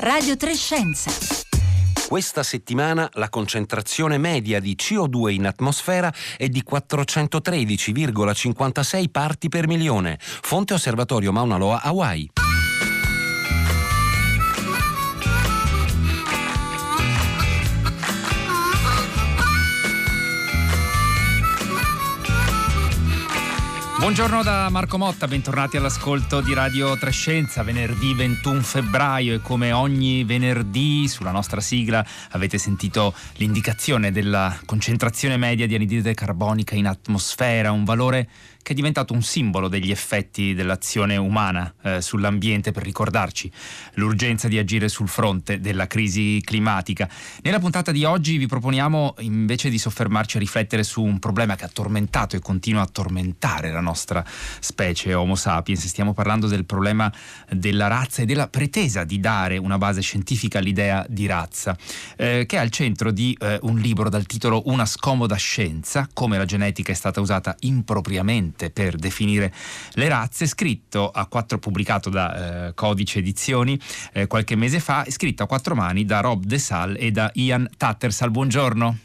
Radio Trescenza. Questa settimana la concentrazione media di CO2 in atmosfera è di 413,56 parti per milione. Fonte Osservatorio Mauna Loa, Hawaii. Buongiorno da Marco Motta, bentornati all'ascolto di Radio Trescenza, venerdì 21 febbraio e come ogni venerdì sulla nostra sigla avete sentito l'indicazione della concentrazione media di anidride carbonica in atmosfera, un valore che è diventato un simbolo degli effetti dell'azione umana eh, sull'ambiente per ricordarci l'urgenza di agire sul fronte della crisi climatica. Nella puntata di oggi vi proponiamo invece di soffermarci a riflettere su un problema che ha tormentato e continua a tormentare la nostra specie Homo sapiens. Stiamo parlando del problema della razza e della pretesa di dare una base scientifica all'idea di razza, eh, che è al centro di eh, un libro dal titolo Una scomoda scienza, come la genetica è stata usata impropriamente per definire le razze, scritto a quattro, pubblicato da eh, Codice Edizioni eh, qualche mese fa, scritto a quattro mani da Rob De Sal e da Ian Tattersall. Buongiorno.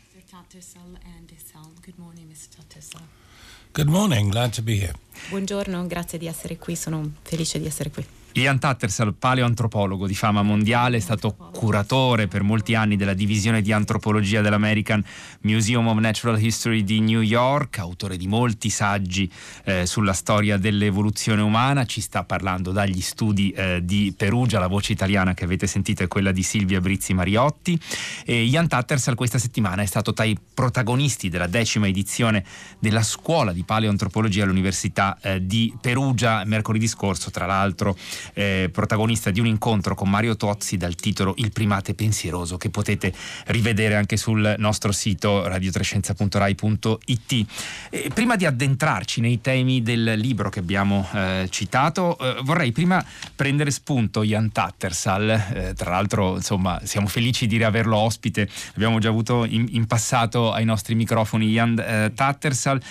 Good morning, glad to be here. Buongiorno, grazie di essere qui, sono felice di essere qui. Ian Tattersall, paleoantropologo di fama mondiale, è stato curatore per molti anni della divisione di antropologia dell'American Museum of Natural History di New York, autore di molti saggi eh, sulla storia dell'evoluzione umana, ci sta parlando dagli studi eh, di Perugia, la voce italiana che avete sentito è quella di Silvia Brizzi Mariotti. E Ian Tattersall questa settimana è stato tra i protagonisti della decima edizione della scuola di paleoantropologia all'Università eh, di Perugia. Mercoledì scorso, tra l'altro eh, protagonista di un incontro con Mario Tozzi dal titolo Il primate pensieroso che potete rivedere anche sul nostro sito radiotrescenza.rai.it. Eh, prima di addentrarci nei temi del libro che abbiamo eh, citato, eh, vorrei prima prendere spunto Jan Tattersall, eh, tra l'altro insomma siamo felici di riaverlo ospite, abbiamo già avuto in, in passato ai nostri microfoni Jan eh, Tattersall,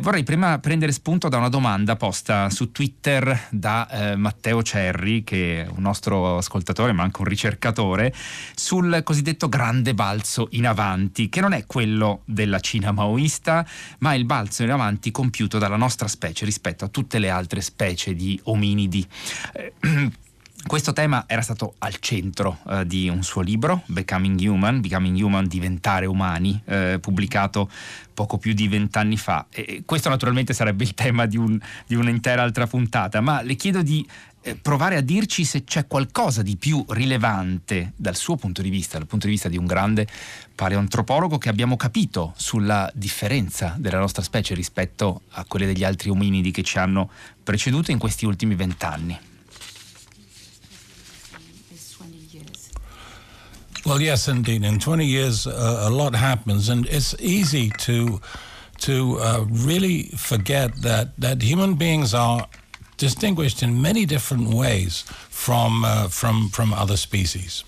vorrei prima prendere spunto da una domanda posta su Twitter da Matteo Cerri, che è un nostro ascoltatore ma anche un ricercatore, sul cosiddetto grande balzo in avanti, che non è quello della Cina maoista, ma è il balzo in avanti compiuto dalla nostra specie rispetto a tutte le altre specie di ominidi. Eh, questo tema era stato al centro eh, di un suo libro, Becoming Human, Becoming Human, Diventare Umani, eh, pubblicato poco più di vent'anni fa. E questo naturalmente sarebbe il tema di, un, di un'intera altra puntata, ma le chiedo di provare a dirci se c'è qualcosa di più rilevante dal suo punto di vista, dal punto di vista di un grande paleoantropologo che abbiamo capito sulla differenza della nostra specie rispetto a quelle degli altri ominidi che ci hanno preceduto in questi ultimi vent'anni. Well, yes, indeed. In 20 years, uh, a lot happens, and it's easy to to uh, really forget that that human beings are distinguished in many different ways from, uh, from, from other species.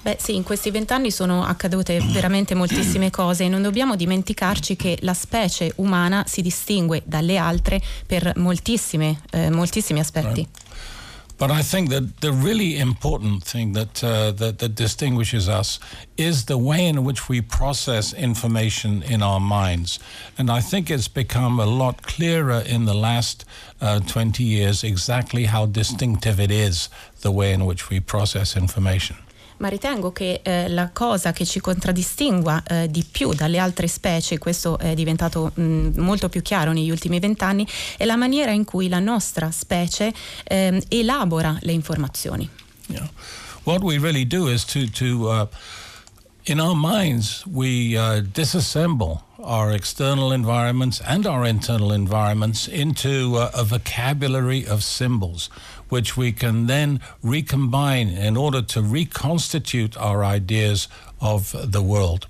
Beh sì, in questi vent'anni sono accadute veramente moltissime cose e non dobbiamo dimenticarci che la specie umana si distingue dalle altre per moltissime, eh, moltissimi aspetti. Right. But I think that the really important thing that, uh, that, that distinguishes us is the way in which we process information in our minds, and I think it's become a lot clearer in the last uh, 20 years exactly how distinctive it is the way in which we process information. Ma ritengo che eh, la cosa che ci contraddistingua eh, di più dalle altre specie, questo è diventato mh, molto più chiaro negli ultimi vent'anni, è la maniera in cui la nostra specie eh, elabora le informazioni. Yeah. What we really do is to, to uh, in our minds, we uh, disassemble our external environments and our internal environments into uh, a vocabulary of symbols, which we can then recombine in order to reconstitute our ideas of the world.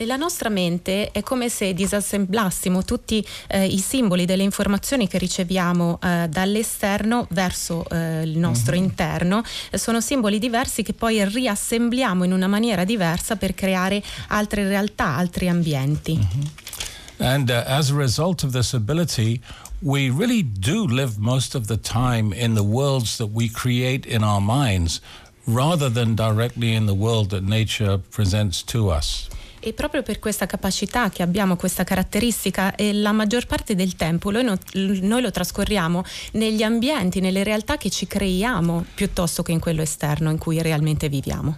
Nella nostra mente è come se disassemblassimo tutti eh, i simboli delle informazioni che riceviamo eh, dall'esterno verso eh, il nostro mm-hmm. interno. sono simboli diversi che poi riassembliamo in una maniera diversa per creare altre realtà, altri ambienti. Mm-hmm. And uh, as a result of this ability, we really do live most of the time in the worlds that we create in our minds rather than directly in the world that nature presents to us. E proprio per questa capacità che abbiamo, questa caratteristica, e la maggior parte del tempo noi, no, noi, lo trascorriamo negli ambienti, nelle realtà che ci creiamo, piuttosto che in quello esterno in cui realmente viviamo.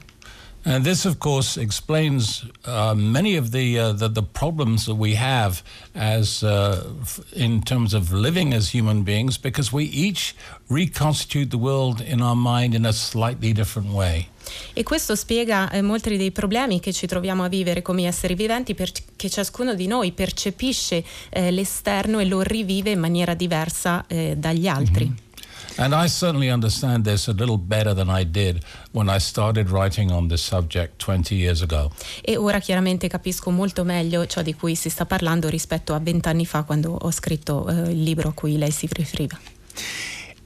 And this, of course, explains uh, many of the, uh, the, the problems that we have as uh, in terms of living as human beings, because we each reconstitute the world in our mind in a slightly different way. E questo spiega eh, molti dei problemi che ci troviamo a vivere come esseri viventi perché ciascuno di noi percepisce eh, l'esterno e lo rivive in maniera diversa eh, dagli altri. Mm-hmm. And I certainly understand this a little better than I did when I started writing on this subject 20 years ago. E ora chiaramente capisco molto meglio ciò di cui si sta parlando rispetto a vent'anni fa quando ho scritto eh, il libro a cui lei si riferiva.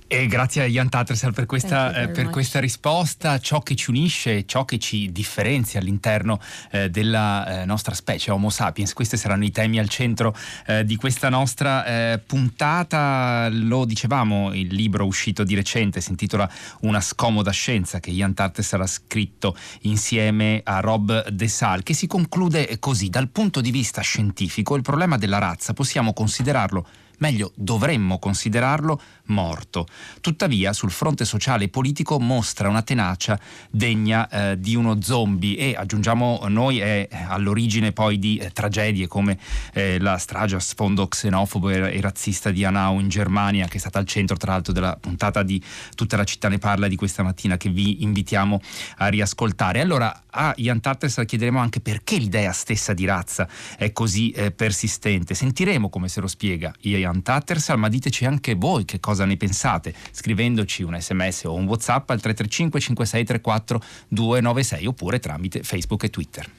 E grazie a Ian Tattersall per, questa, eh, per questa, risposta. Ciò che ci unisce, ciò che ci differenzia all'interno eh, della eh, nostra specie Homo sapiens, questi saranno i temi al centro eh, di questa nostra eh, puntata. Lo dicevamo, il libro uscito di recente si intitola Una scomoda scienza che Ian Tattersall ha scritto insieme a Rob De Sal, che si conclude così. Dal punto di vista scientifico, il problema della razza possiamo considerarlo meglio dovremmo considerarlo morto. Tuttavia sul fronte sociale e politico mostra una tenacia degna eh, di uno zombie e aggiungiamo noi è all'origine poi di eh, tragedie come eh, la strage a sfondo xenofobo e, razzista di Hanau in Germania che è stata al centro tra l'altro della puntata di Tutta la città ne parla di questa mattina che vi invitiamo a riascoltare. Allora a Ian Tatters chiederemo anche perché l'idea stessa di razza è così eh, persistente. Sentiremo come se lo spiega Ian Tattersall, ma diteci anche voi che cosa ne pensate, scrivendoci un sms o un whatsapp al 335 5634 296 oppure tramite Facebook e Twitter.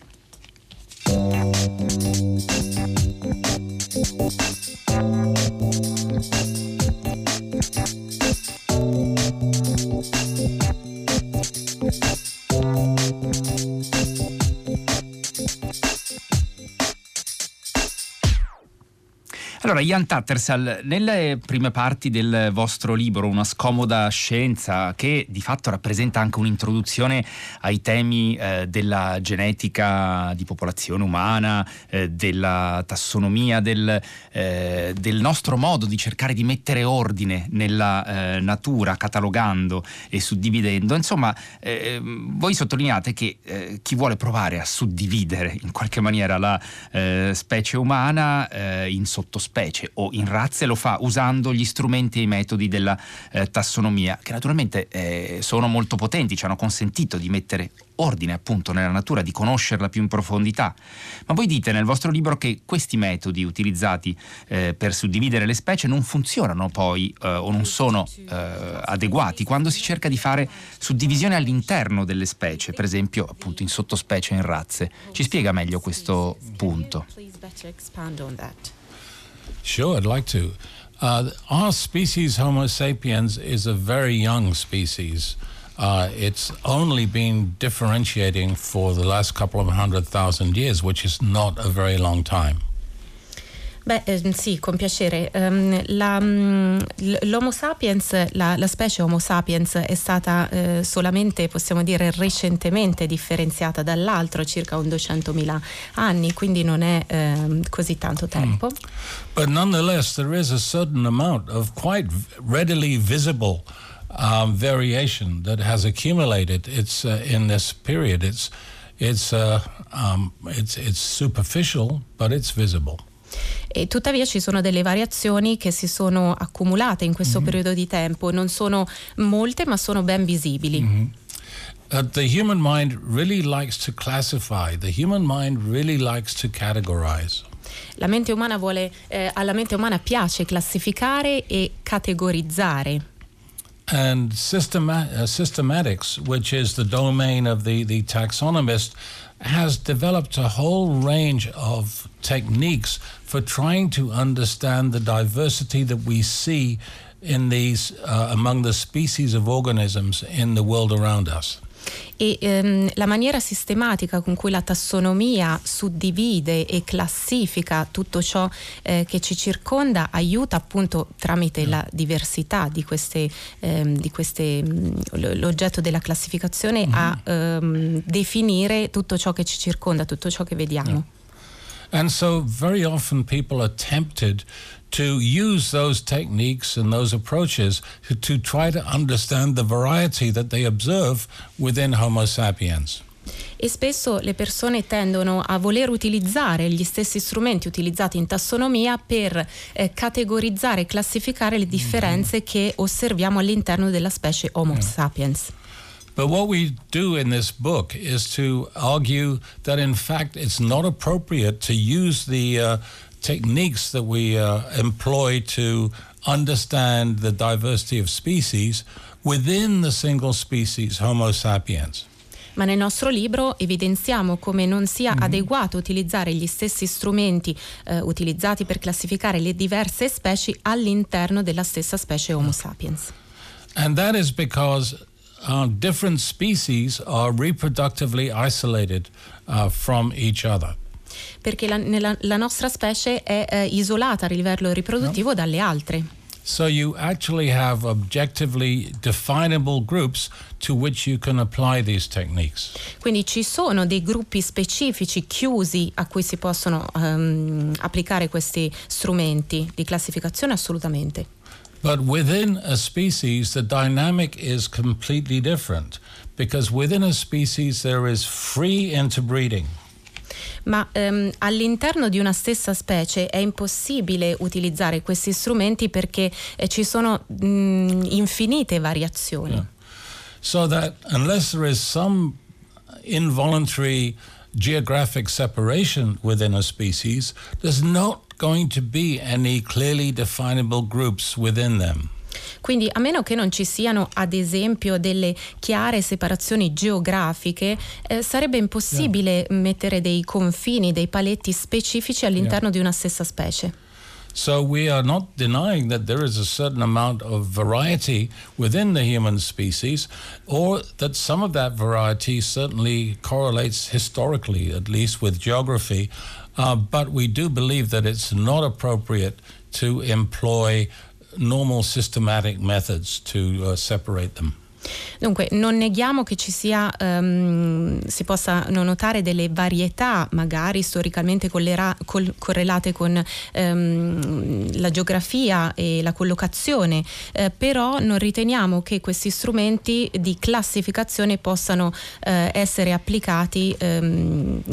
Allora, Ian Tattersall, nelle prime parti del vostro libro, Una scomoda scienza, che di fatto rappresenta anche un'introduzione ai temi eh, della genetica di popolazione umana, eh, della tassonomia, del, eh, del, nostro modo di cercare di mettere ordine nella eh, natura, catalogando e suddividendo, insomma, eh, voi sottolineate che eh, chi vuole provare a suddividere in qualche maniera la specie umana in sottospecie, specie o in razze lo fa usando gli strumenti e i metodi della eh, tassonomia, che naturalmente eh, sono molto potenti, ci hanno consentito di mettere ordine appunto nella natura, di conoscerla più in profondità. Ma voi dite nel vostro libro che questi metodi utilizzati eh, per suddividere le specie non funzionano poi eh, o non sono eh, adeguati quando si cerca di fare suddivisione all'interno delle specie, per esempio appunto in sottospecie e in razze. Ci spiega meglio questo punto? Sure, I'd like to. Uh, our species, Homo sapiens, is a very young species. Uh, it's only been differentiating for the last couple of hundred thousand years, which is not a very long time. Beh, eh, sì, con piacere. Um, la, um, L'Homo sapiens, la, la, specie Homo sapiens è stata eh, solamente, possiamo dire, recentemente differenziata dall'altro, circa un 200.000 anni, quindi non è eh, così tanto mm. tempo. Mm. But nonetheless, there is a certain amount of quite readily visible um, variation that has accumulated. It's uh, in this period. It's it's uh, um, it's it's superficial, but it's visible. E tuttavia ci sono delle variazioni che si sono accumulate in questo mm-hmm. periodo di tempo, non sono molte ma sono ben visibili. Mm-hmm. Uh, the human mind really likes to classify, the human mind really likes to categorize. La mente umana vuole, eh, alla mente umana piace classificare e categorizzare. And systema- uh, systematics, which is the domain of the, the taxonomist, has developed a whole range of techniques for trying to understand the diversity that we see in these uh, among the species of organisms in the world around us. E ehm, la maniera sistematica con cui la tassonomia suddivide e classifica tutto ciò eh, che ci circonda aiuta appunto tramite la diversità di queste, ehm, di queste mm, l'oggetto della classificazione mm-hmm. a ehm, definire tutto ciò che ci circonda, tutto ciò che vediamo. And so very often people are tempted to use those techniques and those approaches to, to try to understand the variety that they observe within Homo sapiens. e spesso le persone tendono a voler utilizzare gli stessi strumenti utilizzati in tassonomia per eh, categorizzare e classificare le differenze mm-hmm. che osserviamo all'interno della specie Homo yeah. sapiens. But what we do in this book is to argue that in fact it's not appropriate to use the uh, techniques that we uh, employ to understand the diversity of species within the single species Homo sapiens. ma nel nostro libro evidenziamo come non sia mm-hmm. adeguato utilizzare gli stessi strumenti eh, utilizzati per classificare le diverse specie all'interno della stessa specie Homo sapiens. And that is because uh, different species are reproductively isolated uh, from each other. Perché la, nella, la nostra specie è eh, isolata a livello riproduttivo no. dalle altre. So you actually have objectively definable groups to which you can apply these techniques. Quindi ci sono dei gruppi specifici chiusi a cui si possono um, applicare questi strumenti di classificazione assolutamente. But within a species, the dynamic is completely different because within a species there is free interbreeding. Ma ehm, all'interno di una stessa specie è impossibile utilizzare questi strumenti perché eh, ci sono mh, infinite variazioni. Yeah. So that unless there is some involuntary geographic separation within a species, there's not going to be any clearly definable groups within them. Quindi a meno che non ci siano ad esempio delle chiare separazioni geografiche, eh, sarebbe impossibile yeah. mettere dei confini, dei paletti specifici all'interno yeah. di una stessa specie. So we are not denying that there is a certain amount of variety within the human species, or that some of that variety certainly correlates historically, at least with geography. Uh, but we do believe that it's not appropriate to employ normal systematic methods to uh, separate them. Dunque, non neghiamo che ci sia, um, si possano notare delle varietà, magari storicamente collera, col, correlate con um, la geografia e la collocazione, eh, però non riteniamo che questi strumenti di classificazione possano eh, essere applicati. Um,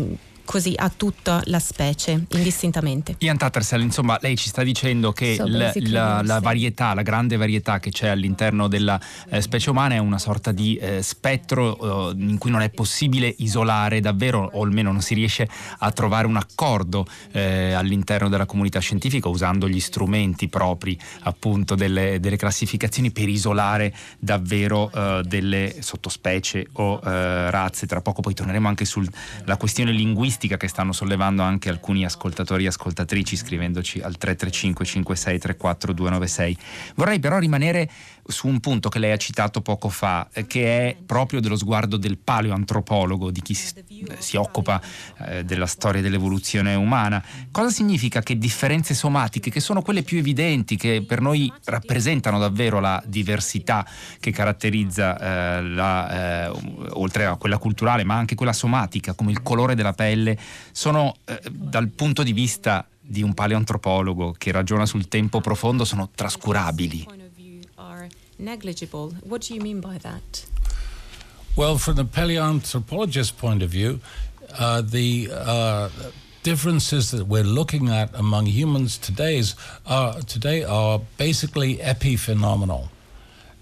così a tutta la specie indistintamente. Ian Tattersall, insomma, lei ci sta dicendo che so la, la, la, varietà, la grande varietà che c'è all'interno della eh, specie umana è una sorta di eh, spettro eh, in cui non è possibile isolare davvero, o almeno non si riesce a trovare un accordo eh, all'interno della comunità scientifica usando gli strumenti propri appunto delle, delle classificazioni per isolare davvero eh, delle sottospecie o eh, razze. Tra poco poi torneremo anche sulla questione linguistica linguistica che stanno sollevando anche alcuni ascoltatori e ascoltatrici scrivendoci al 335 56 34 296. Vorrei però rimanere su un punto che lei ha citato poco fa, eh, che è proprio dello sguardo del paleoantropologo, di chi si, si occupa eh, della storia dell'evoluzione umana. Cosa significa che differenze somatiche, che sono quelle più evidenti, che per noi rappresentano davvero la diversità che caratterizza eh, la, eh, oltre a quella culturale, ma anche quella somatica, come il colore della pelle, sono eh, dal punto di vista di un paleoantropologo che ragiona sul tempo profondo, sono trascurabili. Negligible. What do you mean by that? Well, from the paleoanthropologist point of view, uh, the uh, differences that we're looking at among humans today's, uh, today are basically epiphenomenal.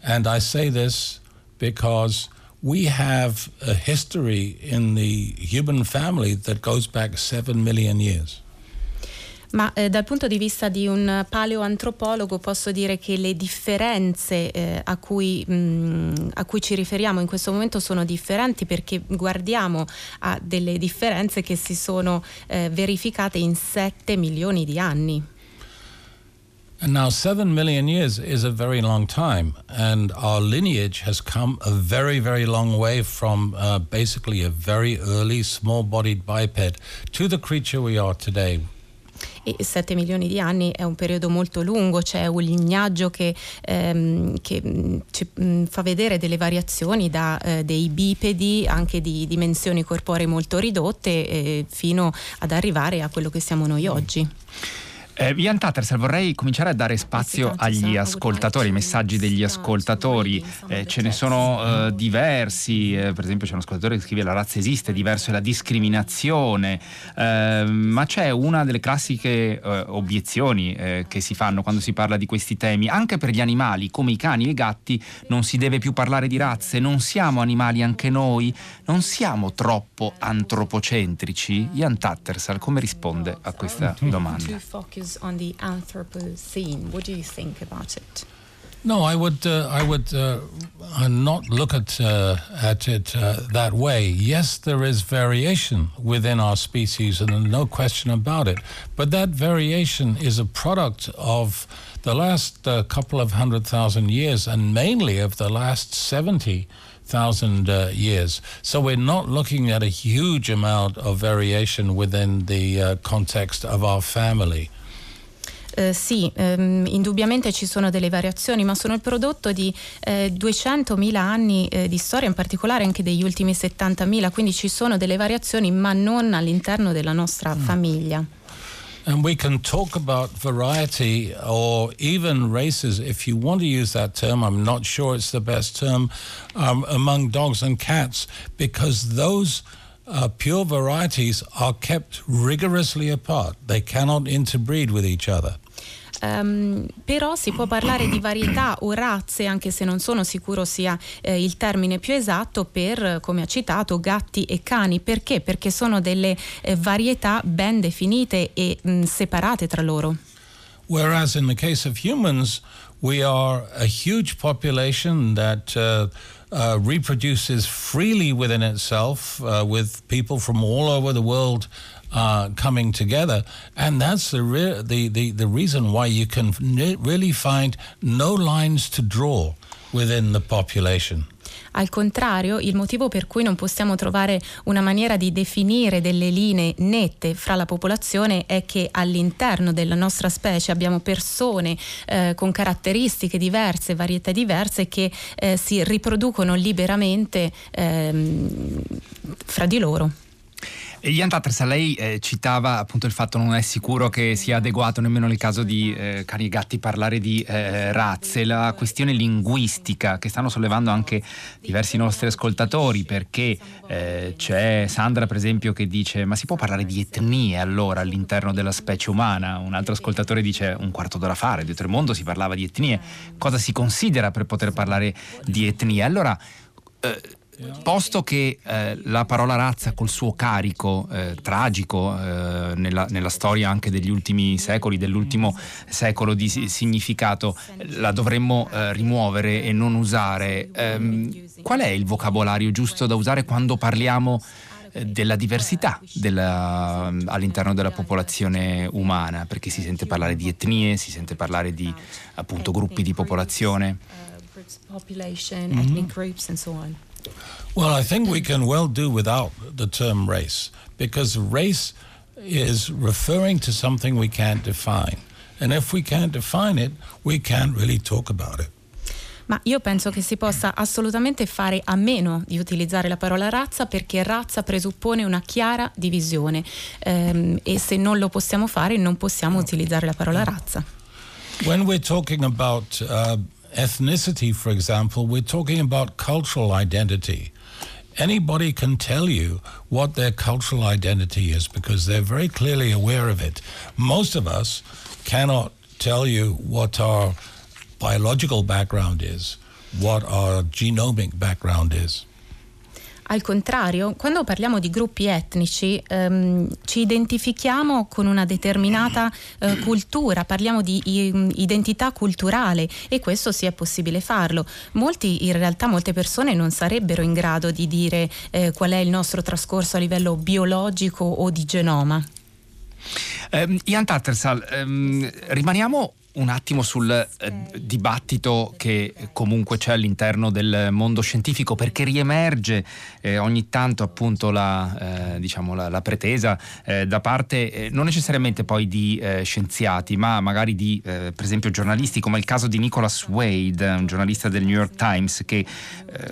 And I say this because we have a history in the human family that goes back seven million years. Ma eh, dal punto di vista di un paleoantropologo posso dire che le differenze eh, a, cui, mh, a, cui, ci riferiamo in questo momento sono differenti perché guardiamo a delle differenze che si sono eh, verificate in 7 milioni di anni. And now, seven million years is a very long time, and our lineage has come a very, very long way from uh, basically a very early small bodied biped to the creature we are today. E 7 milioni di anni è un periodo molto lungo, c'è un lignaggio che, ehm, che mm, ci mm, fa vedere delle variazioni da eh, dei bipedi, anche di dimensioni corporee molto ridotte, eh, fino ad arrivare a quello che siamo noi oggi. Eh, Ian Tattersall, vorrei cominciare a dare spazio agli ascoltatori, ai messaggi degli ascoltatori. Eh, ce ne sono eh, diversi, eh, per esempio c'è un ascoltatore che scrive la razza esiste, diverso è la discriminazione, eh, ma c'è una delle classiche eh, obiezioni che si fanno quando si parla di questi temi. Anche per gli animali, come i cani e i gatti, non si deve più parlare di razze, non siamo animali anche noi, non siamo troppo antropocentrici. Ian Tattersall come risponde a questa domanda? On the Anthropocene. What do you think about it? No, I would. Uh, I would uh, not look at uh, at it uh, that way. Yes, there is variation within our species, and no question about it. But that variation is a product of the last uh, couple of hundred thousand years, and mainly of the last seventy thousand uh, years. So we're not looking at a huge amount of variation within the context of our family. Eh, sì, ehm, indubbiamente ci sono delle variazioni, ma sono il prodotto di eh, 200.000 anni eh, di storia, in particolare anche degli ultimi 70.000, quindi ci sono delle variazioni, ma non all'interno della nostra mm. famiglia. And we can talk about variety or even races, if you want to use that term. I'm not sure it's the best term um, among dogs and cats because those uh, pure varieties are kept rigorously apart. They cannot interbreed with each other. Um, però si può parlare di varietà o razze, anche se non sono sicuro sia eh, il termine più esatto, per, come ha citato, gatti e cani. Perché? Perché sono delle eh, varietà ben definite e mh, mm, separate tra loro. Whereas in the case of humans, we are a huge population that uh, uh, reproduces freely within itself uh, with people from all over the world uh, coming together. And that's the, re- the, the, the reason why you can really find no lines to draw within the population. Al contrario, il motivo per cui non possiamo trovare una maniera di definire delle linee nette fra la popolazione è che all'interno della nostra specie abbiamo persone eh, con caratteristiche diverse, varietà diverse che eh, si riproducono liberamente ehm, fra di loro. Ian Tattersa, lei eh, citava appunto il fatto che non è sicuro che sia adeguato nemmeno nel caso di eh, cani e gatti parlare di eh, razze, la questione linguistica che stanno sollevando anche diversi nostri ascoltatori perché eh, c'è Sandra per esempio che dice ma si può parlare di etnie allora all'interno della specie umana? Un altro ascoltatore dice un quarto d'ora fa, nel mondo si parlava di etnie, cosa si considera per poter parlare di etnie? Allora eh, Posto che eh, la parola razza col suo carico eh, tragico eh, nella, nella, storia anche degli ultimi secoli, dell'ultimo secolo di significato, la dovremmo eh, rimuovere e non usare, ehm, qual è il vocabolario giusto da usare quando parliamo eh, della diversità della, all'interno della popolazione umana, perché si sente parlare di etnie, si sente parlare di appunto gruppi di popolazione. Mm-hmm. Well, I think we can well do without the term race because race is referring to something we can't define. And if we can't define it, we can't really talk about it. Ma io penso che si possa assolutamente fare a meno di utilizzare la parola razza perché razza presuppone una chiara divisione ehm, e se non lo possiamo fare non possiamo utilizzare la parola razza. When we're talking about uh, ethnicity, for example, we're talking about cultural identity. Anybody can tell you what their cultural identity is because they're very clearly aware of it. Most of us cannot tell you what our biological background is, what our genomic background is. Al contrario, quando parliamo di gruppi etnici ehm, ci identifichiamo con una determinata eh, cultura, parliamo di identità culturale e questo sì è possibile farlo. Molti, in realtà molte persone non sarebbero in grado di dire eh, qual è il nostro trascorso a livello biologico o di genoma. Um, Ian Tattersall, um, rimaniamo un attimo sul eh, dibattito che comunque c'è all'interno del mondo scientifico perché riemerge eh, ogni tanto appunto la, eh, diciamo la, la pretesa eh, da parte eh, non necessariamente poi di eh, scienziati ma magari di per esempio giornalisti come il caso di Nicholas Wade, un giornalista del New York Times che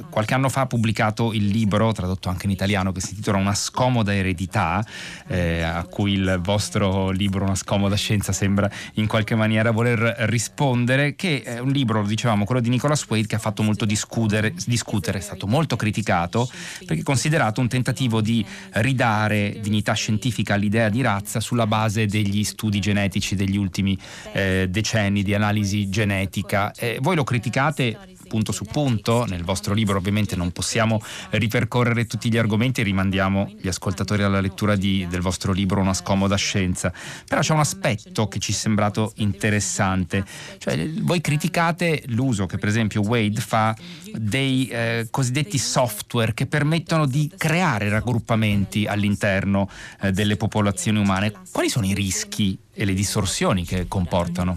qualche anno fa ha pubblicato il libro tradotto anche in italiano che si intitola Una scomoda eredità a cui il vostro libro Una scomoda scienza sembra in qualche maniera voler voler rispondere, che è un libro, dicevamo, quello di Nicholas Wade, che ha fatto molto discutere, discutere, è stato molto criticato, perché è considerato un tentativo di ridare dignità scientifica all'idea di razza sulla base degli studi genetici degli ultimi eh, decenni di analisi genetica. Eh, voi lo criticate punto su punto. Nel vostro libro ovviamente non possiamo ripercorrere tutti gli argomenti e rimandiamo gli ascoltatori alla lettura di, del vostro libro Una scomoda scienza. Però c'è un aspetto che ci è sembrato interessante. Cioè, voi criticate l'uso che per esempio Wade fa dei eh, cosiddetti software che permettono di creare raggruppamenti all'interno eh, delle popolazioni umane. Quali sono i rischi e le distorsioni che comportano?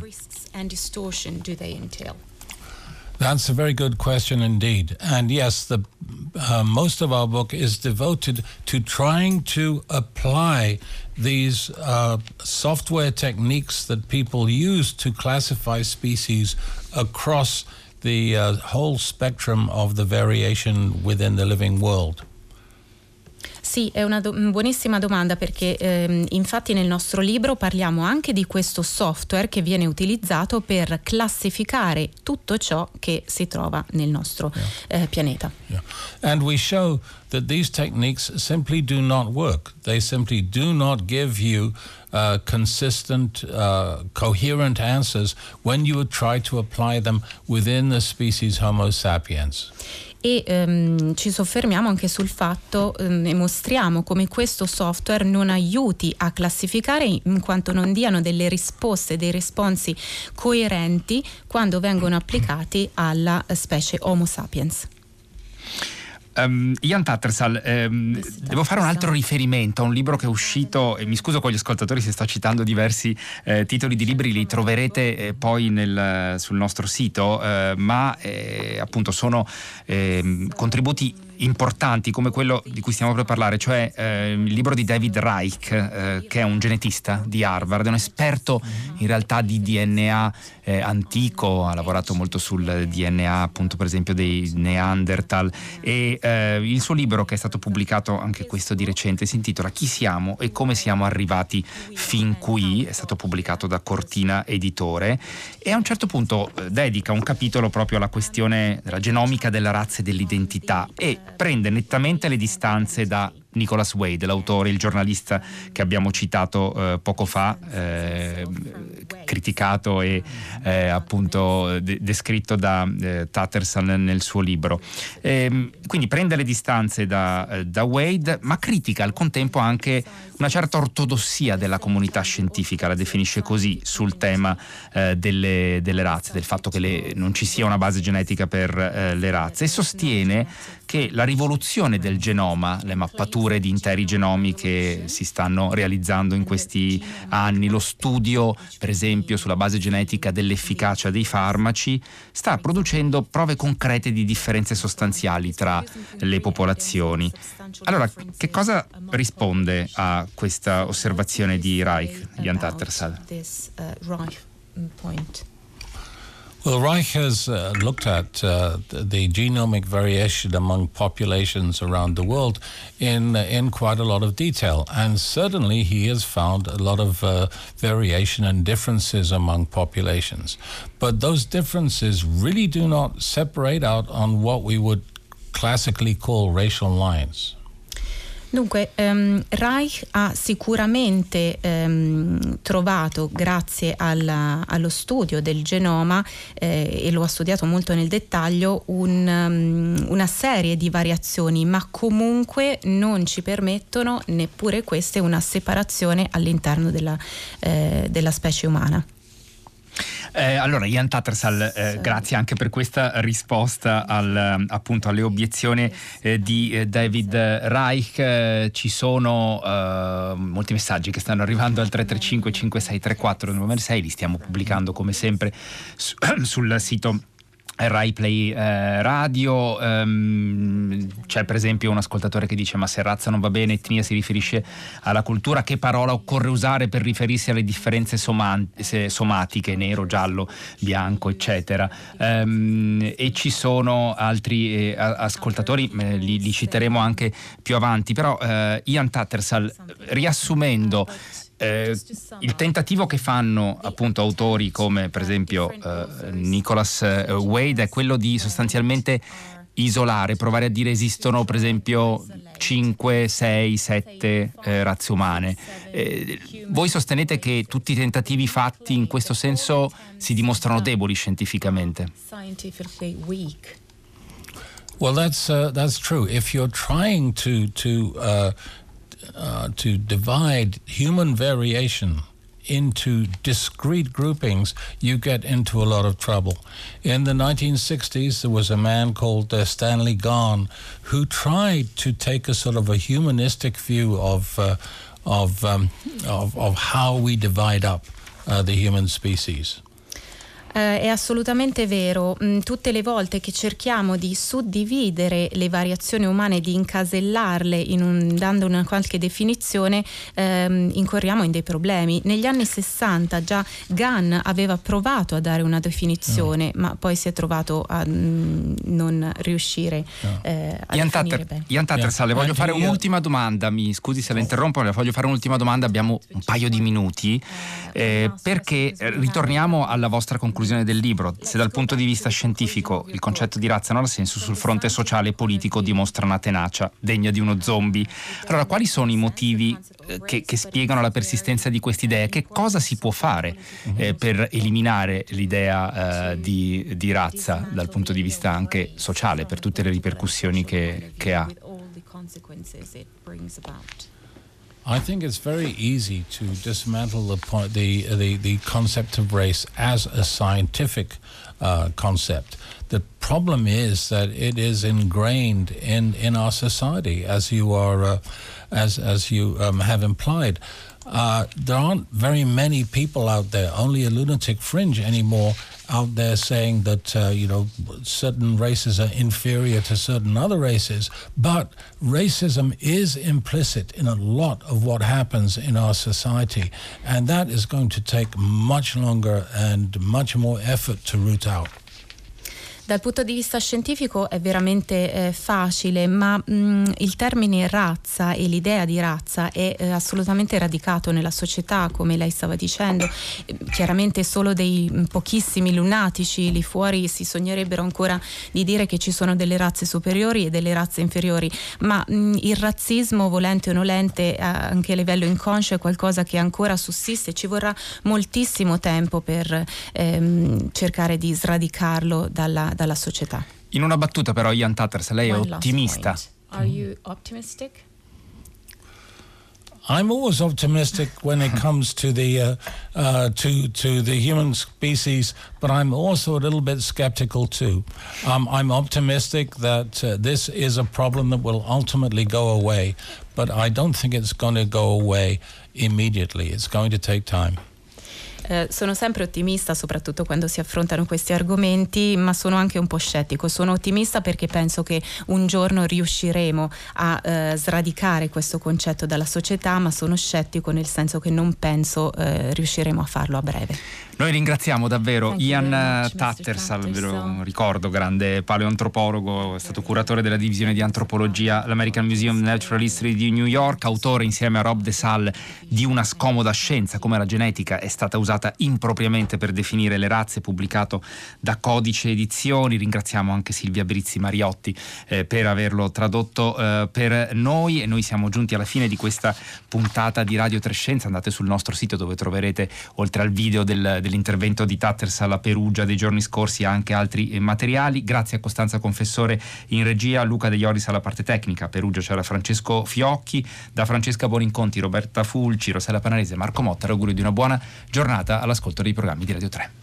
That's a very good question indeed. And yes, the uh, most of our book is devoted to trying to apply these uh, software techniques that people use to classify species across the uh, whole spectrum of the variation within the living world. Sì, è una do- buonissima domanda perché ehm, infatti nel nostro libro parliamo anche di questo software che viene utilizzato per classificare tutto ciò che si trova nel nostro yeah. eh, pianeta. Yeah. And we show that these techniques simply do not work. They simply do not give you uh, consistent, uh, coherent answers when you try to apply them within the species Homo sapiens e ehm, ci soffermiamo anche sul fatto ehm, e mostriamo come questo software non aiuti a classificare in quanto non diano delle risposte, dei responsi coerenti quando vengono applicati alla specie Homo sapiens. Um, Ian Tattersall, um, devo fare un altro riferimento a un libro che è uscito, e mi scuso con gli ascoltatori se sto citando diversi eh, titoli di libri, li troverete eh, poi nel, sul nostro sito, eh, ma eh, appunto sono ehm, contributi importanti come quello di cui stiamo per parlare, cioè eh, il libro di David Reich, eh, che è un genetista di Harvard, è un esperto in realtà di DNA eh, antico, ha lavorato molto sul DNA appunto per esempio dei Neanderthal. E eh, il suo libro che è stato pubblicato anche questo di recente si intitola Chi siamo e come siamo arrivati fin qui, è stato pubblicato da Cortina Editore e a un certo punto eh, dedica un capitolo proprio alla questione della genomica della razza e dell'identità. E prende nettamente le distanze da Nicholas Wade, l'autore, il giornalista che abbiamo citato eh, poco fa, eh, criticato e eh, appunto de- descritto da eh, Tatterson nel suo libro. Ehm, quindi prende le distanze da, eh, da, Wade, ma critica al contempo anche una certa ortodossia della comunità scientifica, la definisce così, sul tema eh, delle, delle, razze, del fatto che le, non ci sia una base genetica per le razze e sostiene che la rivoluzione del genoma, le mappature di interi genomi che si stanno realizzando in questi anni, lo studio per esempio sulla base genetica dell'efficacia dei farmaci, sta producendo prove concrete di differenze sostanziali tra le popolazioni. Allora, che cosa risponde a questa osservazione di Reich, Jan Tattersall? Well, Reich has uh, looked at uh, the genomic variation among populations around the world in in quite a lot of detail, and certainly he has found a lot of uh, variation and differences among populations. But those differences really do not separate out on what we would classically call racial lines. Dunque, um, Reich ha sicuramente um, trovato, grazie alla, allo studio del genoma, eh, e lo ha studiato molto nel dettaglio, un, um, una serie di variazioni, ma comunque non ci permettono neppure queste una separazione all'interno della, eh, della specie umana. Eh, allora, Ian Tattersall, eh, grazie anche per questa risposta al, appunto alle obiezioni eh, di eh, David Reich. Eh, ci sono eh, molti messaggi che stanno arrivando al 335 5634 96, li stiamo pubblicando come sempre su, sul sito Rai Play eh, Radio, ehm, c'è per esempio un ascoltatore che dice ma se razza non va bene, etnia si riferisce alla cultura, che parola occorre usare per riferirsi alle differenze soma- somatiche, nero, giallo, bianco, eccetera. Ehm, e ci sono altri eh, ascoltatori, eh, li, li, citeremo anche più avanti, però eh, Ian Tattersall, riassumendo eh, il tentativo che fanno appunto autori come per esempio eh, Nicholas eh, Wade è quello di sostanzialmente isolare, provare a dire esistono per esempio 5, 6, 7 eh, razze umane. Eh, voi sostenete che tutti i tentativi fatti in questo senso si dimostrano deboli scientificamente? Well, that's uh, that's true. If you're trying to to uh, uh, to divide human variation into discrete groupings, you get into a lot of trouble. In the 1960s, there was a man called uh, Stanley Gahn who tried to take a sort of a humanistic view of, uh, of, um, of, of, how we divide up uh, the human species. Eh, è assolutamente vero, mm, tutte le volte che cerchiamo di suddividere le variazioni umane, di incasellarle in un, dando una qualche definizione, ehm, incorriamo in dei problemi. Negli anni 60 già Gunn aveva provato a dare una definizione, no. ma poi si è trovato a mm, non riuscire no. eh, a Ian Tatter, bene. Ian Tattersall, le voglio fare un'ultima domanda, mi scusi se la interrompo, le voglio fare un'ultima domanda, abbiamo un paio di minuti, eh, perché ritorniamo alla vostra conclusione conclusione del libro, se dal punto di vista scientifico il concetto di razza non ha senso, sul fronte sociale e politico dimostra una tenacia degna di uno zombie. Allora, quali sono i motivi eh, che, che, spiegano la persistenza di queste idee? Che cosa si può fare eh, per eliminare l'idea eh, di, di, razza dal punto di vista anche sociale, per tutte le ripercussioni che, che ha? I think it's very easy to dismantle the point, the, the, the concept of race as a scientific uh, concept. The problem is that it is ingrained in, in our society, as you are, uh, as as you um, have implied. Uh, there aren't very many people out there, only a lunatic fringe anymore, out there saying that uh, you know certain races are inferior to certain other races, but racism is implicit in a lot of what happens in our society, and that is going to take much longer and much more effort to root out. Dal punto di vista scientifico è veramente eh, facile, ma mh, il termine razza e l'idea di razza è eh, assolutamente radicato nella società, come lei stava dicendo. chiaramente solo dei pochissimi lunatici lì fuori si sognerebbero ancora di dire che ci sono delle razze superiori e delle razze inferiori, ma mh, il razzismo, volente o nolente, anche a livello inconscio, è qualcosa che ancora sussiste. Ci vorrà moltissimo tempo per ehm, cercare di sradicarlo dalla, dalla società. In una battuta però Ian Tatters, lei è ottimista. Are you optimistic? I'm always optimistic when it comes to the uh, uh, to to the human species, but I'm also a little bit skeptical too. Um, I'm optimistic that uh, this is a problem that will ultimately go away, but I don't think it's going to go away immediately. It's going to take time. Eh, sono sempre ottimista, soprattutto quando si affrontano questi argomenti, ma sono anche un po' scettico. Sono ottimista perché penso che un giorno riusciremo a eh, sradicare questo concetto dalla società, ma sono scettico nel senso che non penso eh, riusciremo a farlo a breve. Noi ringraziamo davvero Thank Ian Tattersall, ve lo ricordo, grande paleoantropologo, è stato curatore della divisione di antropologia all'American Museum Natural History di New York, autore insieme a Rob De Salle di Una scomoda scienza, come la genetica è stata usata impropriamente per definire le razze, pubblicato da Codice Edizioni. Ringraziamo anche Silvia Brizzi Mariotti eh, per averlo tradotto eh, per noi e noi siamo giunti alla fine di questa puntata di Radio Trescenza. Andate sul nostro sito dove troverete, oltre al video del dell'intervento di Tatters alla Perugia dei giorni scorsi e anche altri eh, materiali. Grazie a Costanza Confessore in regia, Luca De Ioris alla parte tecnica. A Perugia c'era Francesco Fiocchi, da Francesca Boninconti, Roberta Fulci, Rossella Panarese, Marco Motta. Auguri di una buona giornata all'ascolto dei programmi di Radio 3.